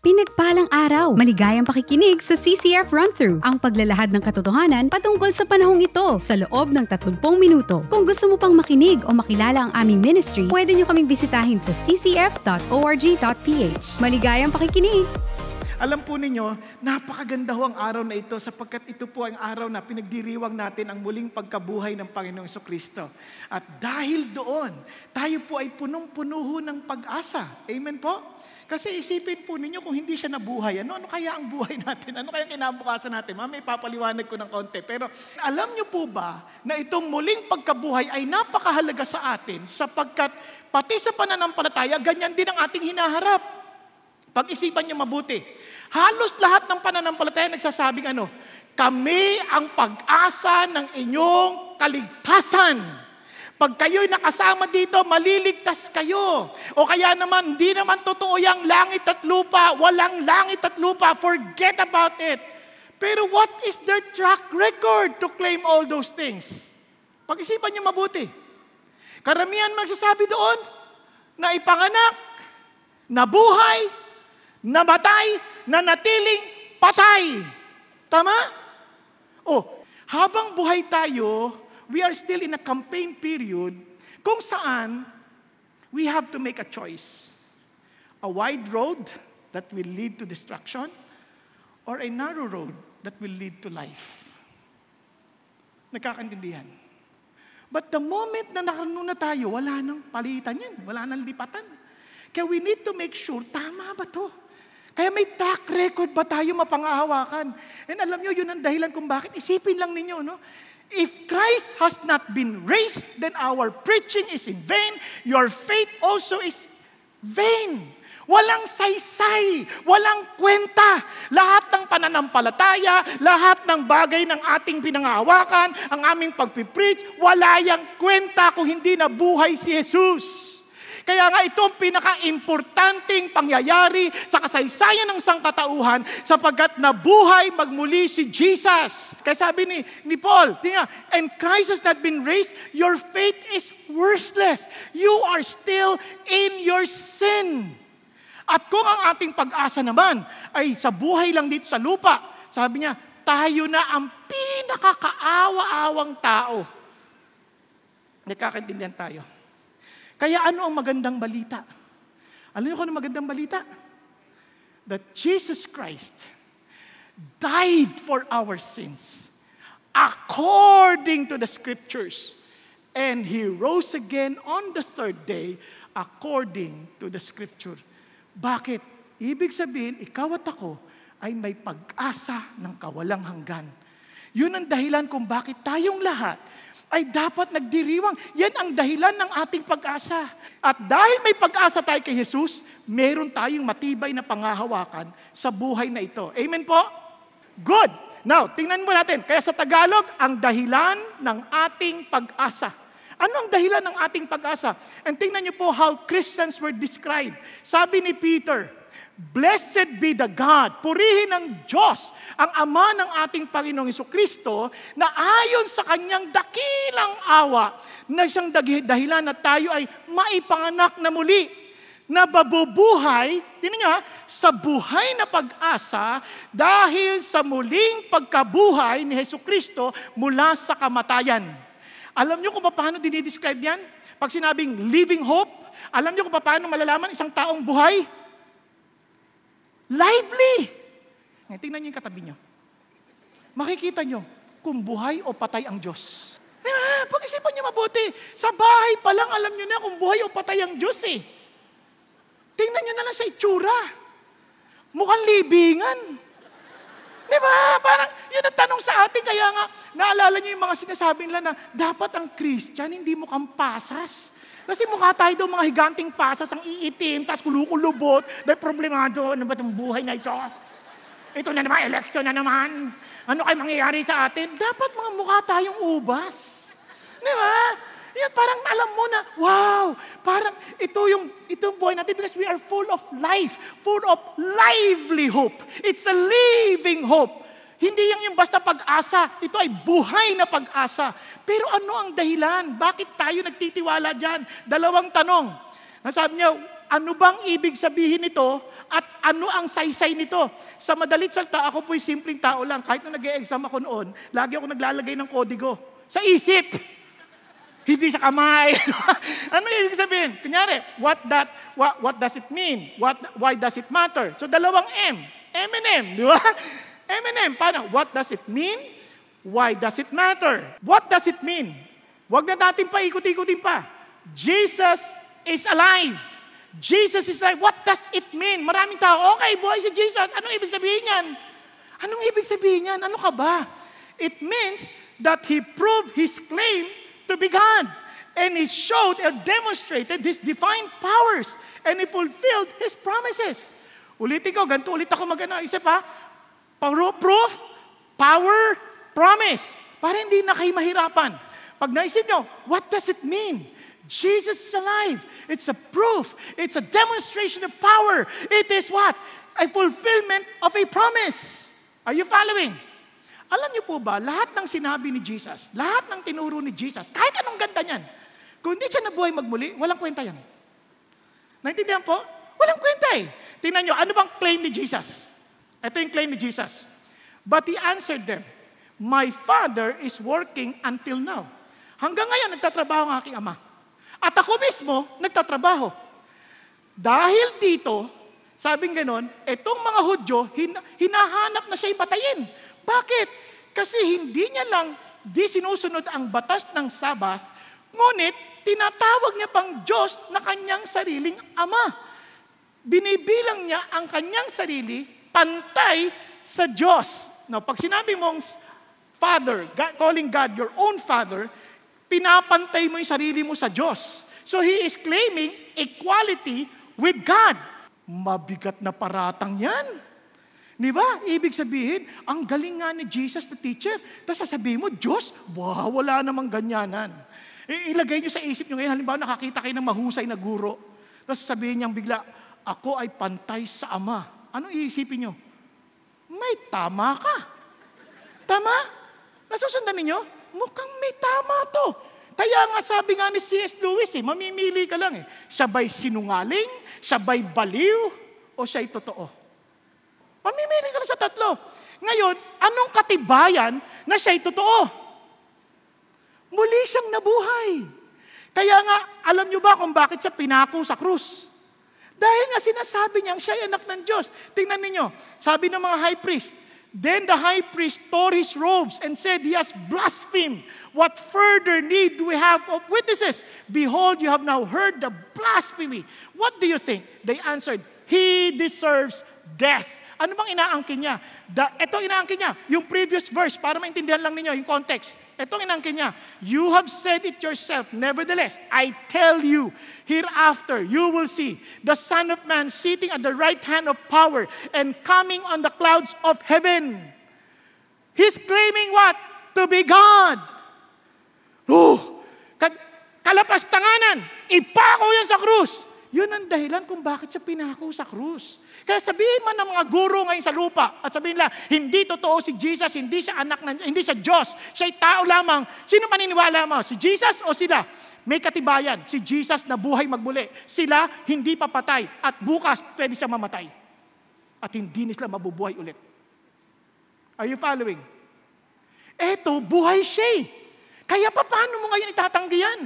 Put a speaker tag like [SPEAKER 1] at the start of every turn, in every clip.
[SPEAKER 1] Pinagpalang araw, maligayang pakikinig sa CCF Run-Through, ang paglalahad ng katotohanan patungkol sa panahong ito sa loob ng 30 minuto. Kung gusto mo pang makinig o makilala ang aming ministry, pwede nyo kaming bisitahin sa ccf.org.ph. Maligayang pakikinig!
[SPEAKER 2] Alam po ninyo, napakaganda ho ang araw na ito sapagkat ito po ang araw na pinagdiriwang natin ang muling pagkabuhay ng Panginoong Kristo. At dahil doon, tayo po ay punong-puno ng pag-asa. Amen po? Kasi isipin po ninyo kung hindi siya nabuhay, ano, ano kaya ang buhay natin? Ano kaya kinabukasan natin? Mami, papaliwanag ko ng konti. Pero alam niyo po ba na itong muling pagkabuhay ay napakahalaga sa atin sapagkat pati sa pananampalataya, ganyan din ang ating hinaharap. Pag-isipan niyo mabuti. Halos lahat ng pananampalataya nagsasabing ano, kami ang pag-asa ng inyong kaligtasan. Pag kayo'y nakasama dito, maliligtas kayo. O kaya naman, hindi naman totoo yung langit at lupa. Walang langit at lupa. Forget about it. Pero what is their track record to claim all those things? Pag-isipan niyo mabuti. Karamihan magsasabi doon na ipanganak, nabuhay, namatay, na natiling patay. Tama? Oh, habang buhay tayo, we are still in a campaign period kung saan we have to make a choice. A wide road that will lead to destruction or a narrow road that will lead to life. Nagkakantindihan. But the moment na nakarunong na tayo, wala nang palitan yan. Wala nang lipatan. Kaya we need to make sure, tama ba to? Kaya may track record ba tayo mapangahawakan? And alam nyo, yun ang dahilan kung bakit. Isipin lang ninyo, no? If Christ has not been raised, then our preaching is in vain. Your faith also is vain. Walang saysay, walang kwenta. Lahat ng pananampalataya, lahat ng bagay ng ating pinangahawakan, ang aming pagpipreach, wala yang kwenta kung hindi na buhay si Jesus. Kaya nga ito ang pinaka-importanting pangyayari sa kasaysayan ng sangkatauhan sapagkat nabuhay magmuli si Jesus. Kaya sabi ni, ni Paul, tingnan, and Christ has not been raised, your faith is worthless. You are still in your sin. At kung ang ating pag-asa naman ay sa buhay lang dito sa lupa, sabi niya, tayo na ang pinakakaawa-awang tao. Nagkakaintindihan tayo. Kaya ano ang magandang balita? Alam niyo kung ano magandang balita? That Jesus Christ died for our sins according to the scriptures. And He rose again on the third day according to the scripture. Bakit? Ibig sabihin, ikaw at ako ay may pag-asa ng kawalang hanggan. Yun ang dahilan kung bakit tayong lahat ay dapat nagdiriwang. Yan ang dahilan ng ating pag-asa. At dahil may pag-asa tayo kay Jesus, meron tayong matibay na pangahawakan sa buhay na ito. Amen po? Good. Now, tingnan mo natin. Kaya sa Tagalog, ang dahilan ng ating pag-asa. Ano ang dahilan ng ating pag-asa? And tingnan niyo po how Christians were described. Sabi ni Peter, Blessed be the God, purihin ng Diyos, ang Ama ng ating Panginoong Kristo na ayon sa kanyang dakilang awa na siyang dahilan na tayo ay maipanganak na muli na babubuhay, tinan nyo ha, sa buhay na pag-asa dahil sa muling pagkabuhay ni Heso Kristo mula sa kamatayan. Alam nyo kung paano dinidescribe yan? Pag sinabing living hope, alam nyo kung paano malalaman isang taong buhay? Lively! Ngayon, tingnan niyo yung katabi niyo. Makikita niyo kung buhay o patay ang Diyos. Pag-isipan niyo mabuti. Sa bahay pa lang alam niyo na kung buhay o patay ang Diyos eh. Tingnan niyo na lang sa itsura. Mukhang libingan. Di ba? Parang yun ang tanong sa atin. Kaya nga, naalala niyo yung mga sinasabi nila na dapat ang Christian hindi mukhang pasas. Kasi mukha tayo daw mga higanting pasas, ang iitim, tapos kulukulubot, dahil problemado, ano ba itong buhay na ito? Ito na naman, election na naman. Ano kayo mangyayari sa atin? Dapat mga mukha tayong ubas. Di ba? Yan, parang alam mo na, wow, parang ito yung, ito yung buhay natin because we are full of life, full of lively hope. It's a living hope. Hindi yan yung basta pag-asa. Ito ay buhay na pag-asa. Pero ano ang dahilan? Bakit tayo nagtitiwala dyan? Dalawang tanong. Nasabi niya, ano bang ibig sabihin nito at ano ang saysay nito. Sa madalit salita, ako po'y simpleng tao lang. Kahit nung nag-exam ako noon, lagi ako naglalagay ng kodigo. Sa isip. Hindi sa kamay. ano ibig sabihin? Kunyari, what that what, what does it mean? What why does it matter? So dalawang M. M and M, di ba? M and M. Paano? What does it mean? Why does it matter? What does it mean? Huwag na natin pa ikot-ikutin pa. Jesus is alive. Jesus is alive. What does it mean? Maraming tao, okay, buhay si Jesus. Anong ibig sabihin yan? Anong ibig sabihin yan? Ano ka ba? It means that He proved His claim to be God. And He showed and demonstrated His divine powers. And He fulfilled His promises. Ulitin ko, ganito ulit ako mag-ano. Isip ha? Proof, power, promise. Para hindi na kayo mahirapan. Pag naisip nyo, what does it mean? Jesus is alive. It's a proof. It's a demonstration of power. It is what? A fulfillment of a promise. Are you following? Alam niyo po ba, lahat ng sinabi ni Jesus, lahat ng tinuro ni Jesus, kahit anong ganda niyan, kung hindi siya nabuhay magmuli, walang kwenta yan. Naintindihan po? Walang kwenta eh. Tingnan niyo, ano bang claim ni Jesus? Ito yung claim ni Jesus. But he answered them, My Father is working until now. Hanggang ngayon, nagtatrabaho ang aking ama. At ako mismo, nagtatrabaho. Dahil dito, sabing ganon, itong mga Hudyo, hin- hinahanap na siya patayin. Bakit? Kasi hindi niya lang di sinusunod ang batas ng Sabbath, ngunit tinatawag niya pang Diyos na kanyang sariling ama. Binibilang niya ang kanyang sarili pantay sa Diyos. Now, pag sinabi mong Father, God, calling God your own Father, pinapantay mo yung sarili mo sa Diyos. So he is claiming equality with God. Mabigat na paratang yan. Di ba? Ibig sabihin, ang galing nga ni Jesus the teacher. Tapos sasabihin mo, Diyos, wow, wala namang ganyanan. I- ilagay nyo sa isip nyo ngayon, halimbawa nakakita kayo ng mahusay na guro. Tapos sabihin niyang bigla, ako ay pantay sa Ama. Anong iisipin nyo? May tama ka. Tama? Nasusundan ninyo? Mukhang may tama to. Kaya nga sabi nga ni C.S. Lewis, eh, mamimili ka lang eh. Siya ba'y sinungaling? Siya ba'y baliw? O siya'y totoo? Mamimili ka lang sa tatlo. Ngayon, anong katibayan na siya'y totoo? Muli siyang nabuhay. Kaya nga, alam niyo ba kung bakit siya pinako sa krus? Dahil nga sinasabi niyang siya ay anak ng Diyos. Tingnan ninyo, sabi ng mga high priest, Then the high priest tore his robes and said, He has blasphemed. What further need do we have of witnesses? Behold, you have now heard the blasphemy. What do you think? They answered, He deserves death. Ano bang inaangkin niya? Da, ito inaangkin niya, yung previous verse, para maintindihan lang ninyo yung context. Ito inaangkin niya, You have said it yourself, nevertheless, I tell you, hereafter you will see the Son of Man sitting at the right hand of power and coming on the clouds of heaven. He's claiming what? To be God. Oh, kalapastanganan, ipako yan sa krus. Yun ang dahilan kung bakit siya pinako sa krus. Kaya sabihin man ng mga guro ngayon sa lupa at sabihin nila, hindi totoo si Jesus, hindi siya anak ng, hindi siya Diyos, siya'y tao lamang. Sino maniniwala mo? Si Jesus o sila? May katibayan, si Jesus na buhay magbuli. Sila hindi papatay at bukas pwede siya mamatay. At hindi nila mabubuhay ulit. Are you following? Eto, buhay siya eh. Kaya pa paano mo ngayon itatanggi yan?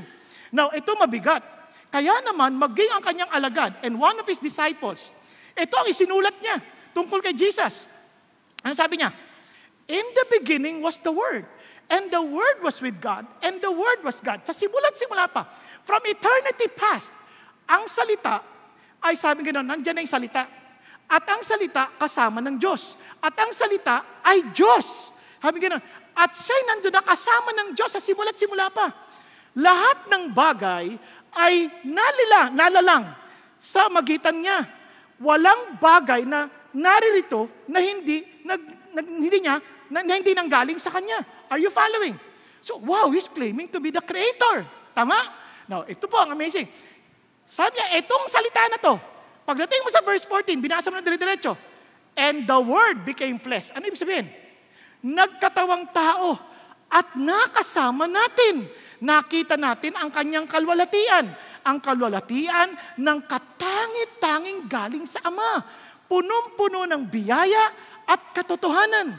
[SPEAKER 2] Now, ito mabigat. Kaya naman, maging ang kanyang alagad and one of his disciples, ito ang isinulat niya tungkol kay Jesus. Ano sabi niya? In the beginning was the Word. And the Word was with God. And the Word was God. Sa simula't simula pa. From eternity past, ang salita ay sabi gano'n, nandyan na yung salita. At ang salita kasama ng Diyos. At ang salita ay Diyos. Sabi gano'n, at siya'y nandun na kasama ng Diyos sa simula't simula pa. Lahat ng bagay ay nalila, nalalang sa magitan niya. Walang bagay na naririto na hindi, nag, nag, hindi niya, na, na hindi nanggaling sa kanya. Are you following? So, wow, he's claiming to be the creator. Tama? Now, ito po ang amazing. Sabi niya, itong salita na to, pagdating mo sa verse 14, binasa mo na dire-diretso, and the word became flesh. Ano ibig sabihin? Nagkatawang tao at nakasama natin. Nakita natin ang kanyang kalwalatian. Ang kalwalatian ng katangit-tanging galing sa Ama. Punong-puno ng biyaya at katotohanan.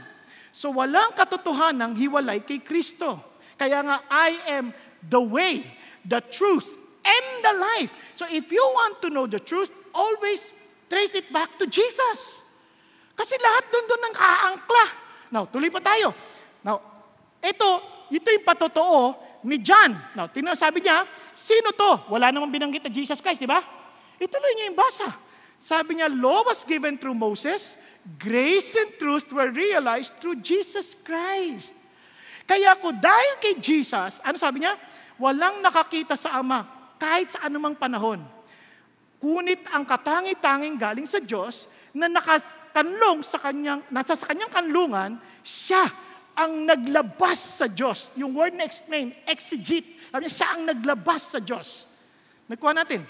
[SPEAKER 2] So walang katotohanan hiwalay kay Kristo. Kaya nga, I am the way, the truth, and the life. So if you want to know the truth, always trace it back to Jesus. Kasi lahat doon doon nang aangkla. Now, tuloy pa tayo. Now, ito, ito yung patotoo ni John. Now, tinasabi niya, sino to? Wala namang binanggit na Jesus Christ, di ba? Ituloy niya yung basa. Sabi niya, law was given through Moses, grace and truth were realized through Jesus Christ. Kaya ko dahil kay Jesus, ano sabi niya? Walang nakakita sa Ama kahit sa anumang panahon. Kunit ang katangi-tanging galing sa Diyos na nakakanlong sa kanyang, nasa sa kanyang kanlungan, siya ang naglabas sa Diyos. Yung word na explain, exegete. Sabi niya, siya ang naglabas sa Diyos. Nagkuha natin.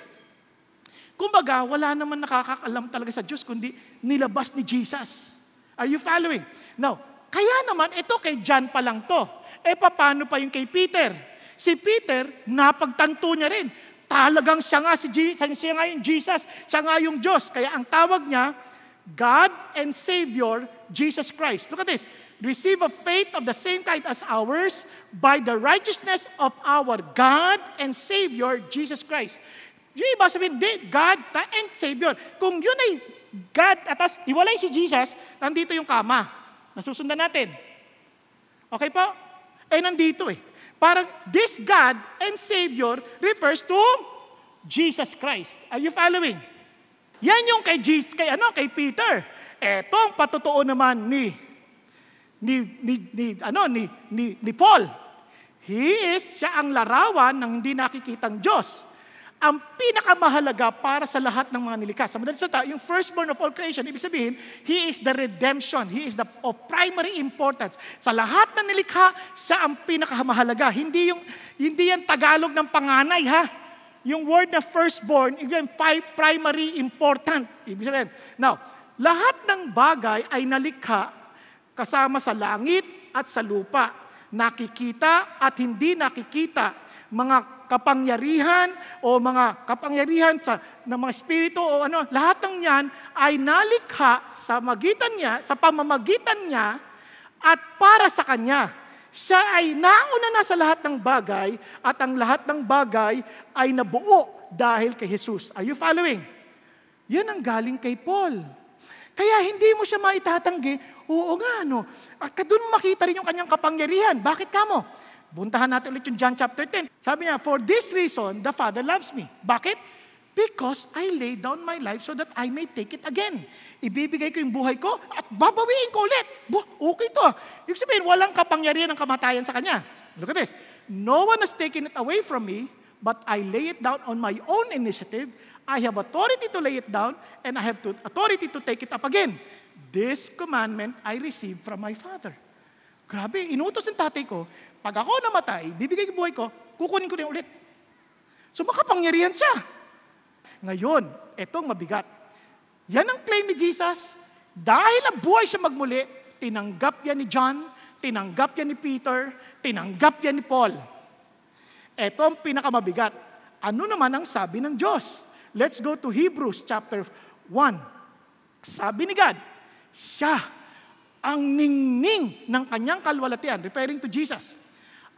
[SPEAKER 2] Kumbaga, wala naman nakakaalam talaga sa Diyos kundi nilabas ni Jesus. Are you following? Now, kaya naman ito kay John pa lang to. Eh paano pa yung kay Peter? Si Peter, napagtanto niya rin. Talagang siya nga, si Je- siya nga yung Jesus, siya nga yung Diyos. Kaya ang tawag niya, God and Savior, Jesus Christ. Look at this. Receive a faith of the same kind as ours by the righteousness of our God and Savior, Jesus Christ. Yung iba sabihin, di, God and Savior. Kung yun ay God, atas iwalay si Jesus, nandito yung kama. Nasusundan natin. Okay po? Eh, nandito eh. Parang this God and Savior refers to Jesus Christ. Are you following? Yan yung kay Jesus, kay ano, kay Peter. Etong patotoo naman ni ni ni, ni ano ni, ni ni Paul. He is siya ang larawan ng hindi nakikitang Diyos. Ang pinakamahalaga para sa lahat ng mga nilikha. Sa madaling salita, yung firstborn of all creation, ibig sabihin, He is the redemption. He is the of primary importance. Sa lahat ng nilikha, siya ang pinakamahalaga. Hindi yung hindi yan Tagalog ng panganay ha. Yung word na firstborn, ibig sabihin, primary important. Ibig sabihin. Now, lahat ng bagay ay nalikha kasama sa langit at sa lupa. Nakikita at hindi nakikita. Mga kapangyarihan o mga kapangyarihan sa, ng mga spirito o ano, lahat ng yan ay nalikha sa magitan niya, sa pamamagitan niya at para sa kanya. Siya ay nauna na sa lahat ng bagay at ang lahat ng bagay ay nabuo dahil kay Jesus. Are you following? Yan ang galing kay Paul. Kaya hindi mo siya maitatanggi, oo nga, no. At doon makita rin yung kanyang kapangyarihan. Bakit ka mo? Buntahan natin ulit yung John chapter 10. Sabi niya, For this reason, the Father loves me. Bakit? Because I lay down my life so that I may take it again. Ibibigay ko yung buhay ko at babawiin ko ulit. Okay to. Yung sabihin, walang kapangyarihan ng kamatayan sa kanya. Look at this. No one has taken it away from me, but I lay it down on my own initiative. I have authority to lay it down, and I have to, authority to take it up again. This commandment I received from my Father. Grabe, inutos ng tatay ko, pag ako namatay, bibigay ko buhay ko, kukunin ko rin ulit. So makapangyarihan siya. Ngayon, etong mabigat. Yan ang claim ni Jesus. Dahil nabuhay siya magmuli, tinanggap yan ni John, tinanggap yan ni Peter, tinanggap yan ni Paul. Ito ang pinakamabigat. Ano naman ang sabi ng Diyos? Let's go to Hebrews chapter 1. Sabi ni God, siya ang ningning ng kanyang kalwalatian, referring to Jesus.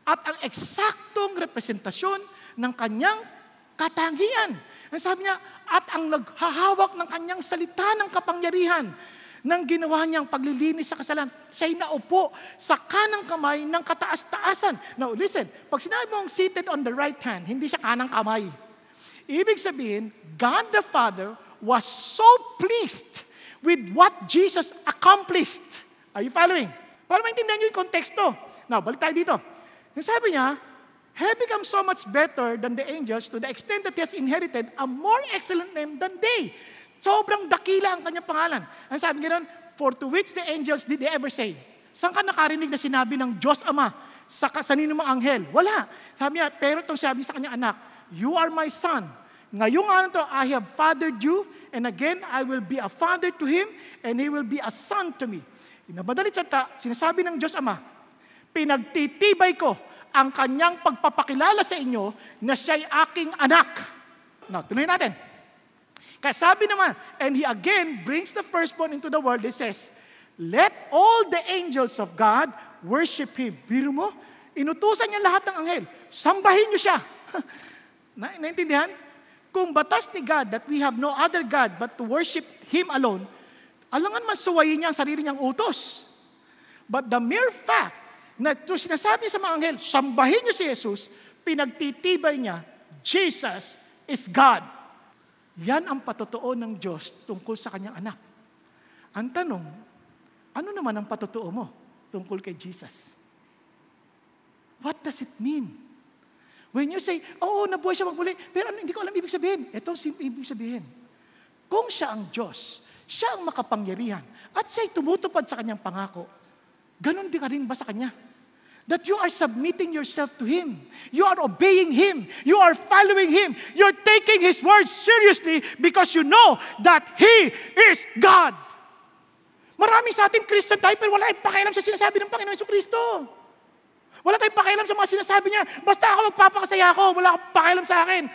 [SPEAKER 2] At ang eksaktong representasyon ng kanyang katangian. Ang sabi niya, at ang naghahawak ng kanyang salita ng kapangyarihan ng ginawa niyang paglilinis sa kasalanan. Siya'y naupo sa kanang kamay ng kataas-taasan. Now listen, pag sinabi mong seated on the right hand, hindi siya kanang kamay. Ibig sabihin, God the Father was so pleased with what Jesus accomplished. Are you following? Para maintindihan niyo yung konteksto. Now, balik tayo dito. Sabi niya, have become so much better than the angels to the extent that he has inherited a more excellent name than they. Sobrang dakila ang kanyang pangalan. Ang sabi niya for to which the angels did they ever say? Saan ka nakarinig na sinabi ng Diyos Ama sa kasanino mga anghel? Wala. Sabi niya, pero itong sabi sa kanyang anak, You are my son. Ngayong ano to, I have fathered you, and again, I will be a father to him, and he will be a son to me. Inabadalit sa ta, sinasabi ng Diyos Ama, pinagtitibay ko ang kanyang pagpapakilala sa inyo na siya'y aking anak. Now, tuloy natin. Kaya sabi naman, and he again brings the firstborn into the world, he says, Let all the angels of God worship Him. Biro mo, inutusan niya lahat ng anghel. Sambahin niyo siya. Na, naintindihan? Kung batas ni God that we have no other God but to worship Him alone, alangan man suwayin niya ang sarili niyang utos. But the mere fact na ito sinasabi sa mga anghel, sambahin niyo si Jesus, pinagtitibay niya, Jesus is God. Yan ang patotoo ng Diyos tungkol sa kanyang anak. Ang tanong, ano naman ang patotoo mo tungkol kay Jesus? What does it mean? When you say, oo, nabuhay siya magmuli, pero ano, hindi ko alam ibig sabihin. Ito ang ibig sabihin. Kung siya ang Diyos, siya ang makapangyarihan, at siya'y tumutupad sa kanyang pangako, ganon din ka rin ba sa kanya? That you are submitting yourself to Him. You are obeying Him. You are following Him. You're taking His words seriously because you know that He is God. Marami sa atin Christian tayo pero wala tayong pakialam sa sinasabi ng Panginoon Kristo. Wala tayong pakialam sa mga sinasabi niya. Basta ako magpapakasaya ako, wala akong pakialam sa akin.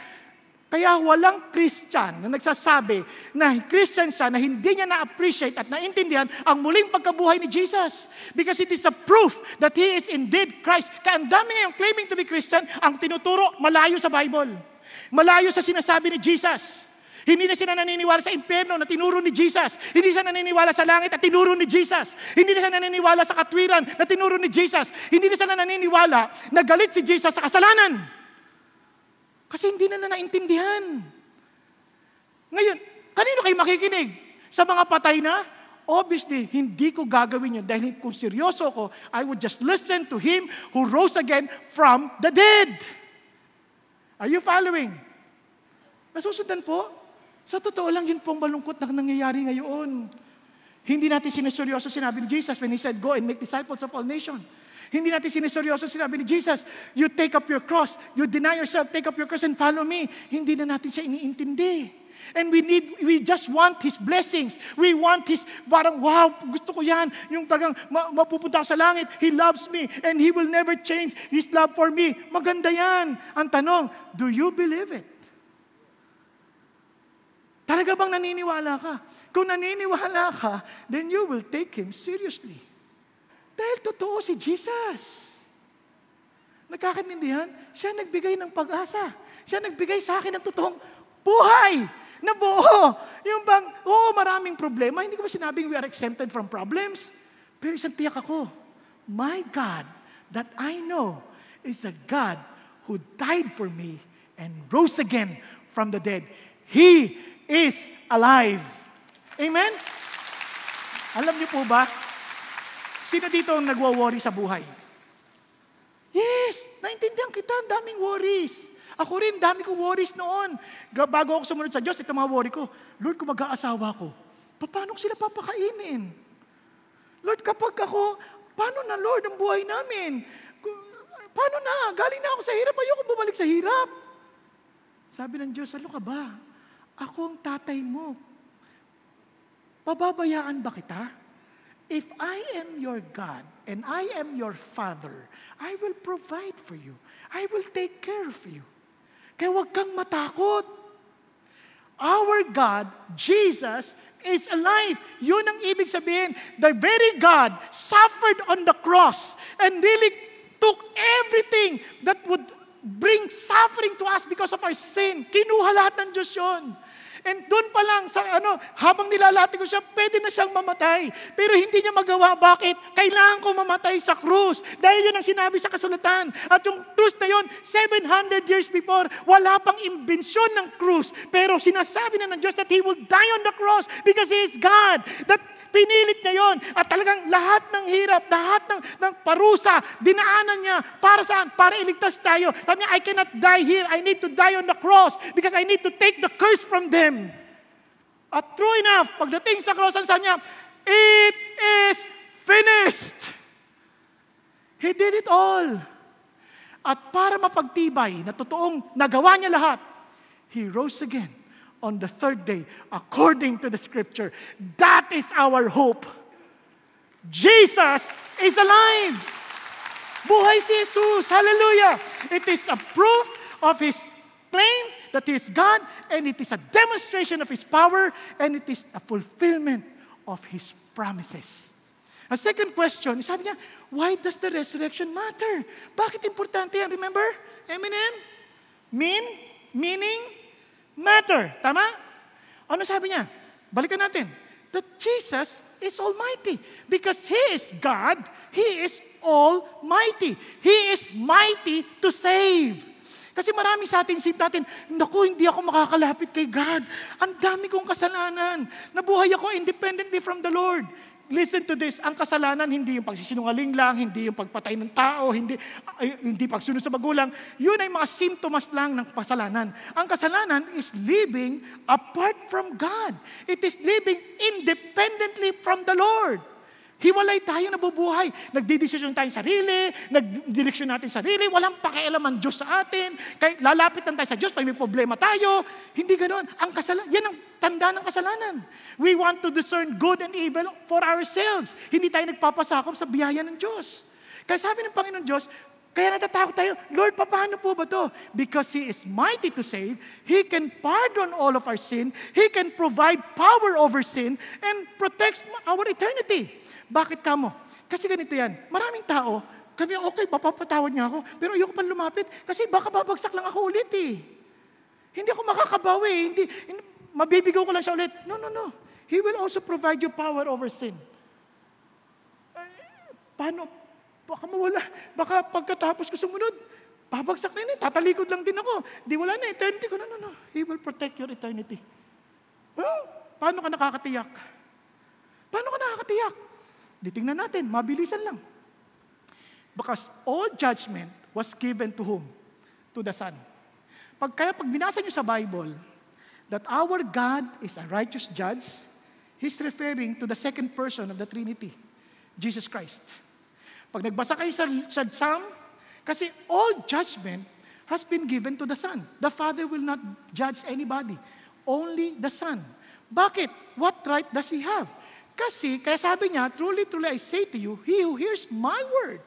[SPEAKER 2] Kaya walang Christian na nagsasabi na Christian siya na hindi niya na-appreciate at naintindihan ang muling pagkabuhay ni Jesus. Because it is a proof that He is indeed Christ. Kaya ang dami ngayong claiming to be Christian, ang tinuturo malayo sa Bible. Malayo sa sinasabi ni Jesus. Hindi na sila naniniwala sa impyerno na tinuro ni Jesus. Hindi sila naniniwala sa langit at tinuro ni Jesus. Hindi na sila naniniwala sa katwiran na tinuro ni Jesus. Hindi na sila naniniwala na galit si Jesus sa kasalanan. Kasi hindi na na naintindihan. Ngayon, kanino kayo makikinig? Sa mga patay na? Obviously, hindi ko gagawin yun dahil kung seryoso ko, I would just listen to Him who rose again from the dead. Are you following? Nasusundan po? Sa totoo lang, yun pong malungkot na nangyayari ngayon. Hindi natin sinuseryoso sinabi ni Jesus when He said, Go and make disciples of all nations. Hindi natin siniseryoso sinabi ni Jesus, you take up your cross, you deny yourself, take up your cross and follow me. Hindi na natin siya iniintindi. And we need, we just want His blessings. We want His, parang, wow, gusto ko yan. Yung tagang mapupunta ako sa langit. He loves me and He will never change His love for me. Maganda yan. Ang tanong, do you believe it? Talaga bang naniniwala ka? Kung naniniwala ka, then you will take Him seriously. Dahil totoo si Jesus. Nagkakaintindihan? Siya nagbigay ng pag-asa. Siya nagbigay sa akin ng totoong buhay na buo. Yung bang, oh, maraming problema. Hindi ko ba sinabing we are exempted from problems? Pero isang tiyak ako, my God that I know is a God who died for me and rose again from the dead. He is alive. Amen? Alam niyo po ba, Sino dito ang nagwo-worry sa buhay? Yes, naintindihan kita, ang daming worries. Ako rin, dami kong worries noon. Bago ako sumunod sa Diyos, ito mga worry ko. Lord, kung mag-aasawa ko, paano sila papakainin? Lord, kapag ako, paano na Lord ang buhay namin? Paano na? Galing na ako sa hirap, ayoko bumalik sa hirap. Sabi ng Diyos, ano ka ba? Ako ang tatay mo. Pababayaan ba kita? If I am your God and I am your Father, I will provide for you. I will take care of you. Kaya huwag kang matakot. Our God, Jesus, is alive. Yun ang ibig sabihin. The very God suffered on the cross and really took everything that would bring suffering to us because of our sin. Kinuha lahat ng Diyos yun. And doon pa lang, sa ano, habang nilalati ko siya, pwede na siyang mamatay. Pero hindi niya magawa. Bakit? Kailangan ko mamatay sa krus. Dahil yun ang sinabi sa kasulatan. At yung krus na yun, 700 years before, wala pang imbensyon ng krus. Pero sinasabi na ng Diyos that He will die on the cross because He is God. That Pinilit niya yon At talagang lahat ng hirap, lahat ng, ng parusa, dinaanan niya. Para saan? Para iligtas tayo. Sabi niya, I cannot die here. I need to die on the cross because I need to take the curse from them. At true enough, pagdating sa cross, ang sabi niya, it is finished. He did it all. At para mapagtibay na totoong nagawa niya lahat, He rose again on the third day, according to the scripture. That is our hope. Jesus is alive. Buhay si Jesus. Hallelujah. It is a proof of His claim that He is God and it is a demonstration of His power and it is a fulfillment of His promises. A second question, sabi niya, why does the resurrection matter? Bakit importante yan? Remember? Eminem? Mean, meaning, matter. Tama? Ano sabi niya? Balikan natin. That Jesus is almighty. Because He is God, He is almighty. He is mighty to save. Kasi marami sa ating isip natin, naku, hindi ako makakalapit kay God. Ang dami kong kasalanan. Nabuhay ako independently from the Lord. Listen to this, ang kasalanan hindi yung pagsisinungaling lang, hindi yung pagpatay ng tao, hindi, ay, hindi pagsunod sa magulang. Yun ay mga simptomas lang ng kasalanan. Ang kasalanan is living apart from God. It is living independently from the Lord. Hiwalay tayo nabubuhay. Nagdidesisyon tayo sarili, nagdireksyon natin sarili, walang pakialam ang Diyos sa atin. Kaya lalapit tayo sa Diyos pag may problema tayo. Hindi ganoon. Ang kasalanan, yan ang tanda ng kasalanan. We want to discern good and evil for ourselves. Hindi tayo nagpapasakop sa biyaya ng Diyos. Kaya sabi ng Panginoon Diyos, kaya natatakot tayo, Lord, paano po ba to? Because He is mighty to save. He can pardon all of our sin. He can provide power over sin and protects our eternity. Bakit ka mo? Kasi ganito yan. Maraming tao, kami okay, papapatawad niya ako, pero ayoko pa lumapit kasi baka babagsak lang ako ulit eh. Hindi ako makakabawi. Hindi, hindi, mabibigaw ko lang siya ulit. No, no, no. He will also provide you power over sin. Eh, paano? Baka mawala. Baka pagkatapos ko sumunod, babagsak na yun eh. Tatalikod lang din ako. Di wala na eternity ko. No, no, no. He will protect your eternity. Huh? Paano ka nakakatiyak? Paano ka nakakatiyak? Ditingnan natin, mabilisan lang. Because all judgment was given to whom? To the Son. Pag, kaya pag binasa niyo sa Bible, that our God is a righteous judge, He's referring to the second person of the Trinity, Jesus Christ. Pag nagbasa kayo sa, sa Psalm, kasi all judgment has been given to the Son. The Father will not judge anybody. Only the Son. Bakit? What right does He have? Kasi, kaya sabi niya, Truly, truly, I say to you, he who hears my word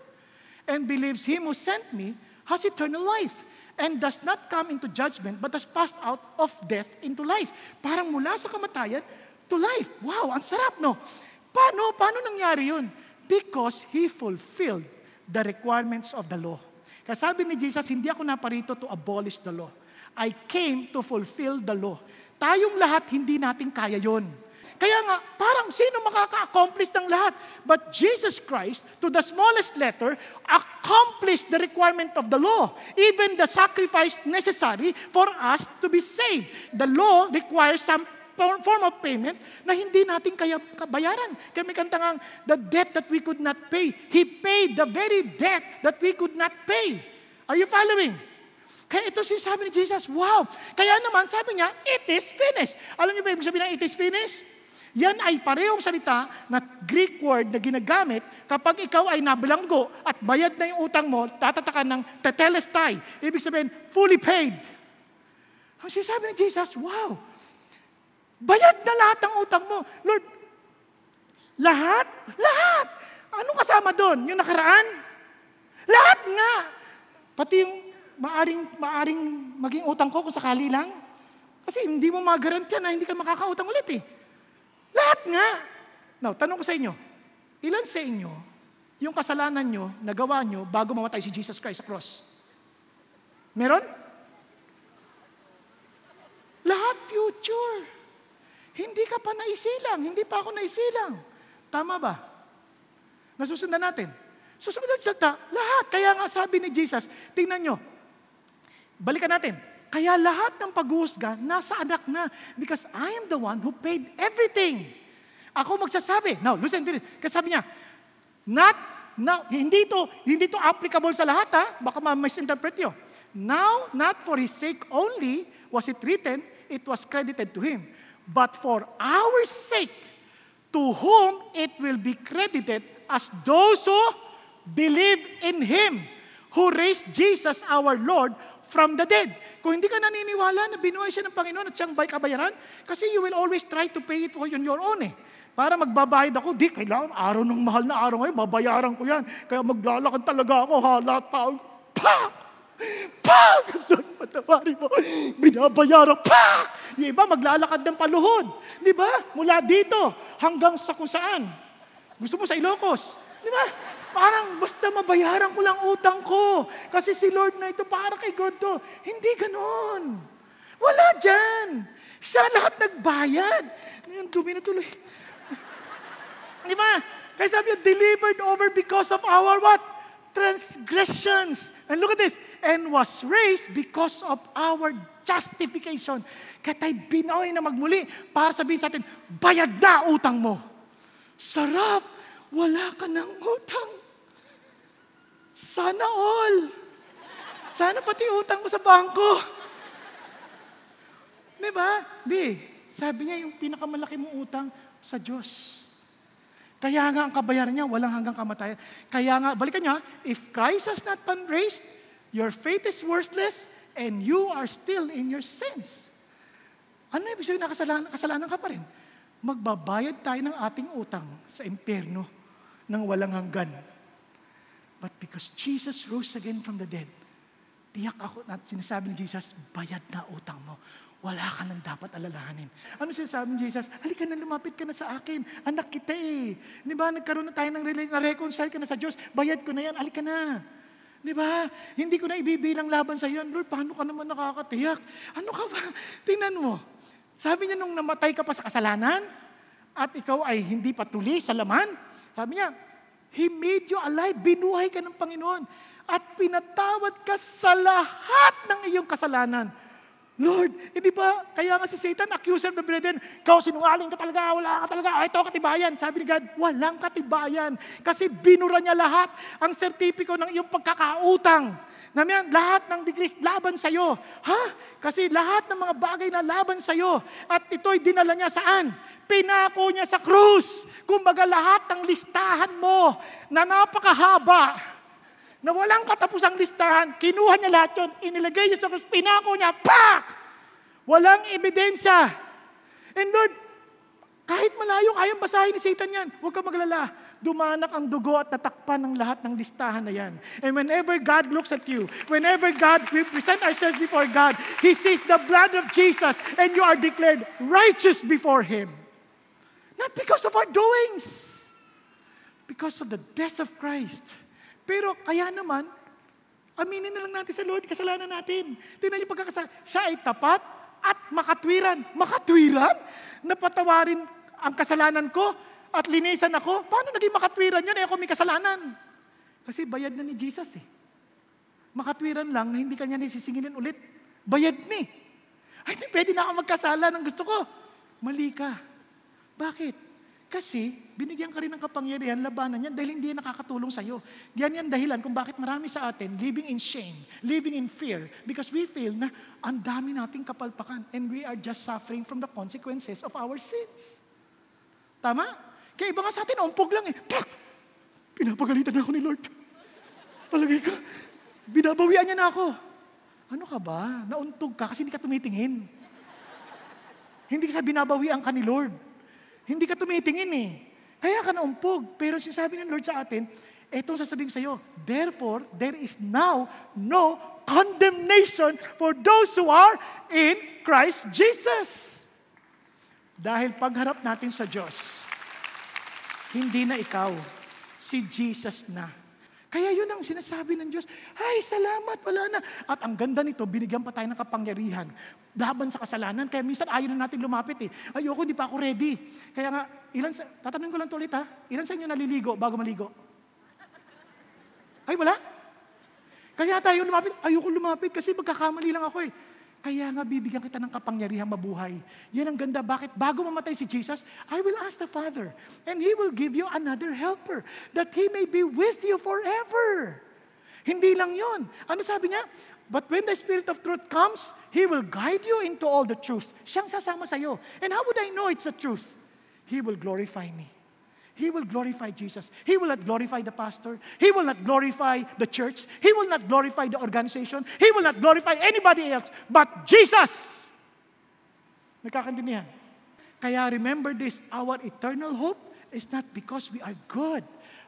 [SPEAKER 2] and believes him who sent me has eternal life and does not come into judgment but has passed out of death into life. Parang mula sa kamatayan to life. Wow, ang sarap, no? Paano? Paano nangyari yun? Because he fulfilled the requirements of the law. Kaya sabi ni Jesus, hindi ako naparito to abolish the law. I came to fulfill the law. Tayong lahat, hindi natin kaya yon. Kaya nga, parang sino makaka-accomplish ng lahat? But Jesus Christ, to the smallest letter, accomplished the requirement of the law. Even the sacrifice necessary for us to be saved. The law requires some form of payment na hindi natin kaya bayaran. Kami kantangang, the debt that we could not pay. He paid the very debt that we could not pay. Are you following? Kaya ito sinasabi ni Jesus, wow! Kaya naman, sabi niya, it is finished. Alam niyo ba ibig sabihin ng it is finished? Yan ay parehong salita na Greek word na ginagamit kapag ikaw ay nabilanggo at bayad na yung utang mo, tatatakan ng tetelestai. Ibig sabihin, fully paid. Ang sinasabi ni Jesus, wow, bayad na lahat ng utang mo. Lord, lahat? Lahat! Anong kasama doon? Yung nakaraan? Lahat nga! Pati yung maaring, maaring maging utang ko kung sakali lang. Kasi hindi mo magarantiya na hindi ka makakautang ulit eh. Lahat nga. Now, tanong ko sa inyo, ilan sa inyo yung kasalanan nyo, nagawa nyo bago mamatay si Jesus Christ sa cross? Meron? Lahat future. Hindi ka pa naisilang. Hindi pa ako naisilang. Tama ba? Nasusundan natin. Susunod sa ta, lahat. Kaya nga sabi ni Jesus, tingnan nyo, balikan natin, kaya lahat ng paghuhusga nasa anak na because I am the one who paid everything. Ako magsasabi. Now, listen to this. Kasi sabi niya, not, now, hindi to, hindi to applicable sa lahat ha. Baka ma-misinterpret nyo. Now, not for his sake only was it written, it was credited to him. But for our sake, to whom it will be credited as those who believe in Him, who raised Jesus our Lord from the dead. Kung hindi ka naniniwala na binuhay siya ng Panginoon at siyang bay kabayaran, kasi you will always try to pay it on your own eh. Para magbabayad ako, di, kailangan araw ng mahal na araw ngayon, babayaran ko yan. Kaya maglalakad talaga ako, hala, tao, pa! Pa! Lord, patawarin mo. Binabayaran, pa! Yung iba, maglalakad ng paluhod. Di ba? Mula dito hanggang sa kung saan. Gusto mo sa Ilocos. Di ba? Parang basta mabayaran ko lang utang ko. Kasi si Lord na ito para kay God to. Hindi ganon. Wala dyan. Siya lahat nagbayad. Yung dumi na tuloy. Di ba? Kaya sabi niya, delivered over because of our what? Transgressions. And look at this. And was raised because of our justification. Kaya tayo binoy na magmuli para sabihin sa atin, bayad na utang mo. Sarap. Wala ka ng utang. Sana all. Sana pati utang mo sa bangko. Di ba? Di. Sabi niya, yung pinakamalaki mong utang sa Diyos. Kaya nga ang kabayaran niya, walang hanggang kamatayan. Kaya nga, balikan niyo ha, if Christ has not been raised, your faith is worthless and you are still in your sins. Ano ibig sabihin na kasalanan, ka pa rin? Magbabayad tayo ng ating utang sa impyerno ng walang hanggan. But because Jesus rose again from the dead, tiyak ako at sinasabi ni Jesus, bayad na utang mo. Wala ka nang dapat alalahanin. Ano sinasabi ni Jesus? Halika na, lumapit ka na sa akin. Anak kita eh. Di ba, nagkaroon na tayo ng rela- na-reconcile ka na sa Diyos. Bayad ko na yan, halika na. Di ba? Hindi ko na ibibilang laban sa iyo. Lord, paano ka naman nakakatiyak? Ano ka ba? Tingnan mo. Sabi niya nung namatay ka pa sa kasalanan, at ikaw ay hindi patuloy sa laman, sabi niya, He made you alive. Binuhay ka ng Panginoon. At pinatawad ka sa lahat ng iyong kasalanan. Lord, hindi ba, kaya nga si Satan, accuser of the brethren, ikaw sinungaling ka talaga, wala ka talaga, ito katibayan. Sabi ni God, walang katibayan. Kasi binura niya lahat ang sertipiko ng iyong pagkakautang. Namin, lahat ng degrees laban sa'yo. Ha? Kasi lahat ng mga bagay na laban sa'yo. At ito'y dinala niya saan? Pinako niya sa krus. Kumbaga lahat ng listahan mo na napakahaba na walang katapusang listahan, kinuha niya lahat yun, inilagay niya sa krus, pinako niya, pak! Walang ebidensya. And Lord, kahit malayo, kayang basahin ni Satan yan. Huwag ka maglala. Dumanak ang dugo at natakpan ng lahat ng listahan na yan. And whenever God looks at you, whenever God, we present ourselves before God, He sees the blood of Jesus and you are declared righteous before Him. Not because of our doings. Because of the death of Christ. Pero kaya naman, aminin na lang natin sa Lord, kasalanan natin. Tingnan niyo pagkakasala. Siya ay tapat at makatwiran. Makatwiran? Napatawarin ang kasalanan ko at linisan ako. Paano naging makatwiran yun? Eh ako may kasalanan. Kasi bayad na ni Jesus eh. Makatwiran lang na hindi kanya nisisingilin ulit. Bayad ni. Ay, di pwede na ako magkasala ng gusto ko. Mali ka. Bakit? Kasi binigyan ka rin ng kapangyarihan, labanan yan dahil hindi nakakatulong sa'yo. Yan yan dahilan kung bakit marami sa atin living in shame, living in fear, because we feel na ang dami nating kapalpakan and we are just suffering from the consequences of our sins. Tama? Kaya iba nga sa atin, umpog lang eh. Pak! Pinapagalitan na ako ni Lord. Palagay ko, binabawian niya na ako. Ano ka ba? Nauntog ka kasi hindi ka tumitingin. Hindi ka binabawian ka ni Lord. Hindi ka tumitingin eh. Kaya ka naumpog. Pero sinasabi ng Lord sa atin, etong sasabihin sa iyo, Therefore, there is now no condemnation for those who are in Christ Jesus. Dahil pagharap natin sa Diyos, hindi na ikaw, si Jesus na. Kaya yun ang sinasabi ng Diyos, ay salamat, wala na. At ang ganda nito, binigyan pa tayo ng kapangyarihan laban sa kasalanan. Kaya minsan ayaw na natin lumapit eh. Ayoko, hindi pa ako ready. Kaya nga, ilan sa, tatanungin ko lang to ulit ha, ilan sa inyo naliligo bago maligo? Ay, wala? Kaya tayo lumapit, ayoko lumapit kasi magkakamali lang ako eh. Kaya nga bibigyan kita ng kapangyarihang mabuhay. Yan ang ganda. Bakit? Bago mamatay si Jesus, I will ask the Father. And He will give you another helper that He may be with you forever. Hindi lang yon. Ano sabi niya? But when the Spirit of truth comes, He will guide you into all the truth. Siyang sasama sa iyo. And how would I know it's the truth? He will glorify me. He will glorify Jesus. He will not glorify the pastor. He will not glorify the church. He will not glorify the organization. He will not glorify anybody else but Jesus. Nagkakandihan. Kaya remember this, our eternal hope is not because we are good,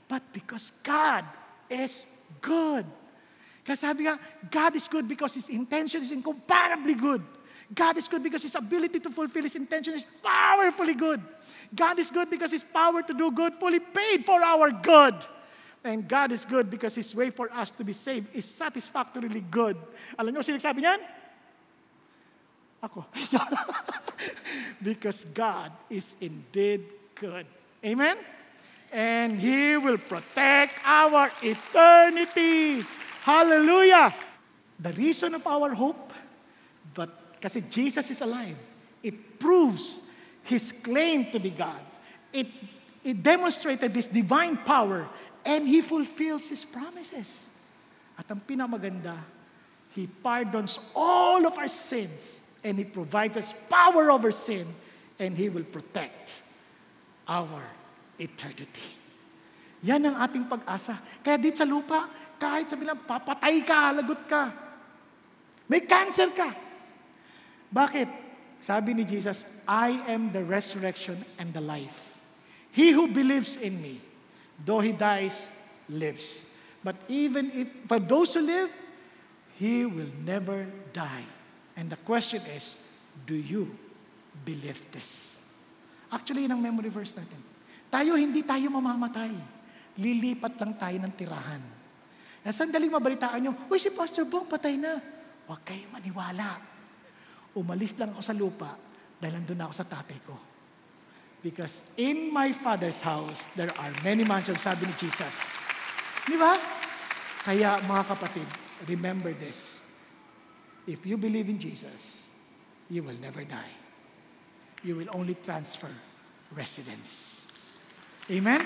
[SPEAKER 2] but because God is good. Kaya sabi nga, God is good because His intention is incomparably good. God is good because His ability to fulfill His intention is powerfully good. God is good because His power to do good fully paid for our good. And God is good because His way for us to be saved is satisfactorily good. Alam niyo, sino nagsabi niyan? Ako. because God is indeed good. Amen? And He will protect our eternity. Hallelujah! The reason of our hope, but kasi Jesus is alive, it proves His claim to be God. It, it demonstrated His divine power and He fulfills His promises. At ang pinamaganda, He pardons all of our sins and He provides us power over sin and He will protect our eternity. Yan ang ating pag-asa. Kaya dito sa lupa, kahit sabi lang, papatay ka, lagot ka. May cancer ka. Bakit? Sabi ni Jesus, I am the resurrection and the life. He who believes in me, though he dies, lives. But even if, for those who live, he will never die. And the question is, do you believe this? Actually, yun ang memory verse natin. Tayo, hindi tayo mamamatay. Lilipat lang tayo ng tirahan. Na sandaling mabalitaan nyo, Uy, si Pastor Bong, patay na. Huwag kayong maniwala. Umalis lang ako sa lupa dahil nandun ako sa tatay ko. Because in my Father's house, there are many mansions, sabi ni Jesus. Di ba? Kaya mga kapatid, remember this. If you believe in Jesus, you will never die. You will only transfer residence. Amen?